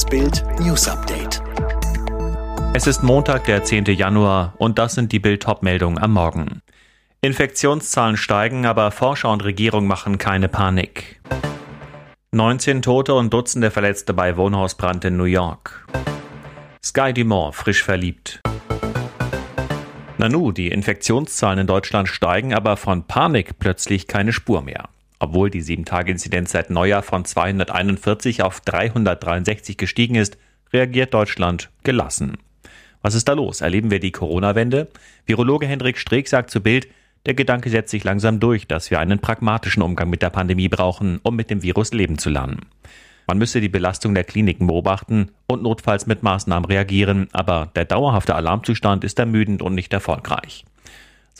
Das Bild News Update. Es ist Montag, der 10. Januar und das sind die Bild meldungen am Morgen. Infektionszahlen steigen, aber Forscher und Regierung machen keine Panik. 19 Tote und Dutzende Verletzte bei Wohnhausbrand in New York. Sky Dumont frisch verliebt. Nanu, die Infektionszahlen in Deutschland steigen, aber von Panik plötzlich keine Spur mehr. Obwohl die 7-Tage-Inzidenz seit Neujahr von 241 auf 363 gestiegen ist, reagiert Deutschland gelassen. Was ist da los? Erleben wir die Corona-Wende? Virologe Hendrik Streeck sagt zu Bild, der Gedanke setzt sich langsam durch, dass wir einen pragmatischen Umgang mit der Pandemie brauchen, um mit dem Virus leben zu lernen. Man müsse die Belastung der Kliniken beobachten und notfalls mit Maßnahmen reagieren, aber der dauerhafte Alarmzustand ist ermüdend und nicht erfolgreich.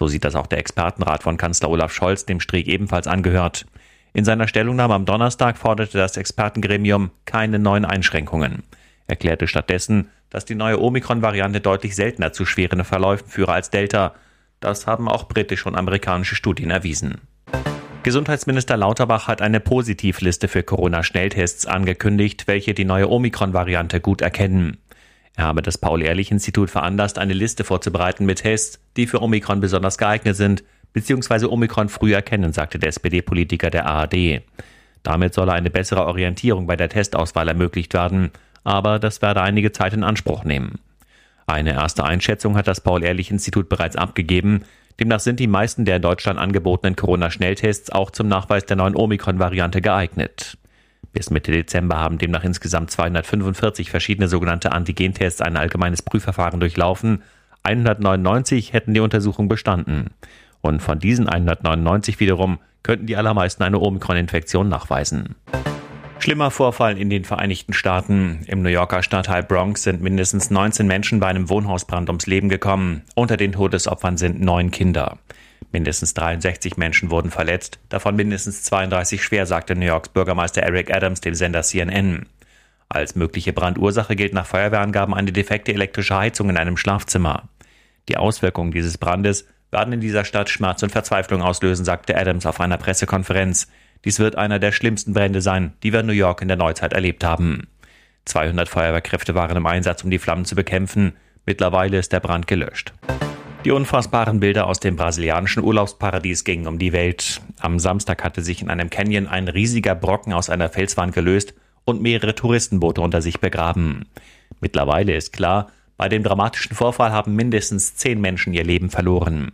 So sieht das auch der Expertenrat von Kanzler Olaf Scholz, dem Streeck ebenfalls angehört. In seiner Stellungnahme am Donnerstag forderte das Expertengremium keine neuen Einschränkungen. Erklärte stattdessen, dass die neue Omikron-Variante deutlich seltener zu schweren Verläufen führe als Delta. Das haben auch britische und amerikanische Studien erwiesen. Gesundheitsminister Lauterbach hat eine Positivliste für Corona-Schnelltests angekündigt, welche die neue Omikron-Variante gut erkennen. Er habe das Paul-Ehrlich-Institut veranlasst, eine Liste vorzubereiten mit Tests, die für Omikron besonders geeignet sind, beziehungsweise Omikron früh erkennen, sagte der SPD-Politiker der ARD. Damit solle eine bessere Orientierung bei der Testauswahl ermöglicht werden, aber das werde einige Zeit in Anspruch nehmen. Eine erste Einschätzung hat das Paul-Ehrlich-Institut bereits abgegeben. Demnach sind die meisten der in Deutschland angebotenen Corona-Schnelltests auch zum Nachweis der neuen Omikron-Variante geeignet. Bis Mitte Dezember haben demnach insgesamt 245 verschiedene sogenannte Antigentests ein allgemeines Prüfverfahren durchlaufen. 199 hätten die Untersuchung bestanden. Und von diesen 199 wiederum könnten die allermeisten eine Omikron-Infektion nachweisen. Schlimmer Vorfall in den Vereinigten Staaten. Im New Yorker Stadtteil Bronx sind mindestens 19 Menschen bei einem Wohnhausbrand ums Leben gekommen. Unter den Todesopfern sind neun Kinder. Mindestens 63 Menschen wurden verletzt, davon mindestens 32 schwer, sagte New Yorks Bürgermeister Eric Adams dem Sender CNN. Als mögliche Brandursache gilt nach Feuerwehrangaben eine defekte elektrische Heizung in einem Schlafzimmer. Die Auswirkungen dieses Brandes werden in dieser Stadt Schmerz und Verzweiflung auslösen, sagte Adams auf einer Pressekonferenz. Dies wird einer der schlimmsten Brände sein, die wir in New York in der Neuzeit erlebt haben. 200 Feuerwehrkräfte waren im Einsatz, um die Flammen zu bekämpfen. Mittlerweile ist der Brand gelöscht. Die unfassbaren Bilder aus dem brasilianischen Urlaubsparadies gingen um die Welt. Am Samstag hatte sich in einem Canyon ein riesiger Brocken aus einer Felswand gelöst und mehrere Touristenboote unter sich begraben. Mittlerweile ist klar, bei dem dramatischen Vorfall haben mindestens zehn Menschen ihr Leben verloren.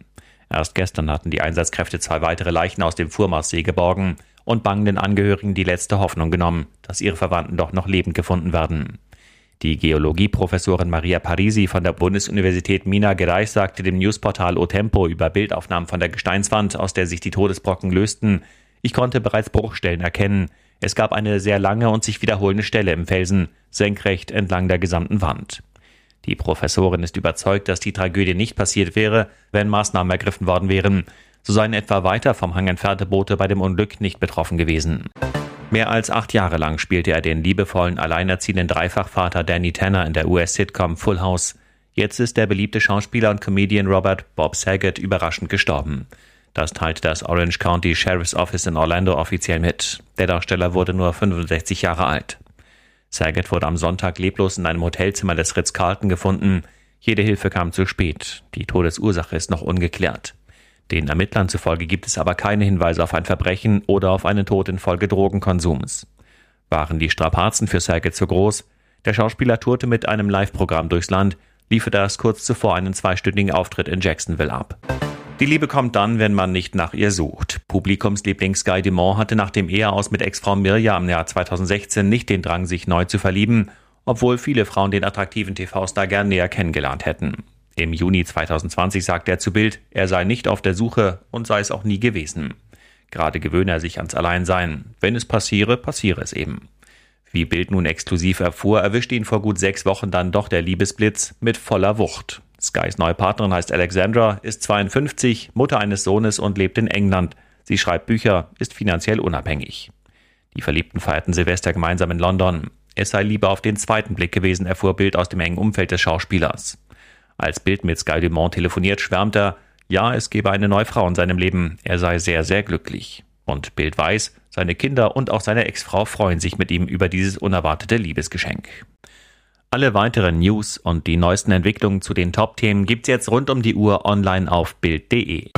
Erst gestern hatten die Einsatzkräfte zwei weitere Leichen aus dem Furmarssee geborgen und bangenden Angehörigen die letzte Hoffnung genommen, dass ihre Verwandten doch noch lebend gefunden werden. Die Geologieprofessorin Maria Parisi von der Bundesuniversität Minas Gerais sagte dem Newsportal O Tempo über Bildaufnahmen von der Gesteinswand, aus der sich die Todesbrocken lösten, ich konnte bereits Bruchstellen erkennen. Es gab eine sehr lange und sich wiederholende Stelle im Felsen, senkrecht entlang der gesamten Wand. Die Professorin ist überzeugt, dass die Tragödie nicht passiert wäre, wenn Maßnahmen ergriffen worden wären. So seien etwa weiter vom Hang entfernte Boote bei dem Unglück nicht betroffen gewesen. Mehr als acht Jahre lang spielte er den liebevollen, alleinerziehenden Dreifachvater Danny Tanner in der US-Sitcom Full House. Jetzt ist der beliebte Schauspieler und Comedian Robert Bob Saget überraschend gestorben. Das teilte das Orange County Sheriff's Office in Orlando offiziell mit. Der Darsteller wurde nur 65 Jahre alt. Saget wurde am Sonntag leblos in einem Hotelzimmer des Ritz-Carlton gefunden. Jede Hilfe kam zu spät. Die Todesursache ist noch ungeklärt. Den Ermittlern zufolge gibt es aber keine Hinweise auf ein Verbrechen oder auf einen Tod infolge Drogenkonsums. Waren die Strapazen für Saget zu groß? Der Schauspieler tourte mit einem Live-Programm durchs Land, lieferte erst kurz zuvor einen zweistündigen Auftritt in Jacksonville ab. Die Liebe kommt dann, wenn man nicht nach ihr sucht. Publikumsliebling Sky Dumont hatte nach dem Eheaus mit Ex-Frau Mirja im Jahr 2016 nicht den Drang, sich neu zu verlieben, obwohl viele Frauen den attraktiven TV-Star gern näher kennengelernt hätten. Im Juni 2020 sagte er zu Bild, er sei nicht auf der Suche und sei es auch nie gewesen. Gerade gewöhne er sich ans Alleinsein. Wenn es passiere, passiere es eben. Wie Bild nun exklusiv erfuhr, erwischte ihn vor gut sechs Wochen dann doch der Liebesblitz mit voller Wucht. Skys neue Partnerin heißt Alexandra, ist 52, Mutter eines Sohnes und lebt in England. Sie schreibt Bücher, ist finanziell unabhängig. Die Verliebten feierten Silvester gemeinsam in London. Es sei lieber auf den zweiten Blick gewesen, erfuhr Bild aus dem engen Umfeld des Schauspielers. Als Bild mit Sky Dumont telefoniert, schwärmt er, ja, es gebe eine neue Frau in seinem Leben, er sei sehr, sehr glücklich. Und Bild weiß, Seine Kinder und auch seine Ex-Frau freuen sich mit ihm über dieses unerwartete Liebesgeschenk. Alle weiteren News und die neuesten Entwicklungen zu den Top-Themen gibt's jetzt rund um die Uhr online auf Bild.de.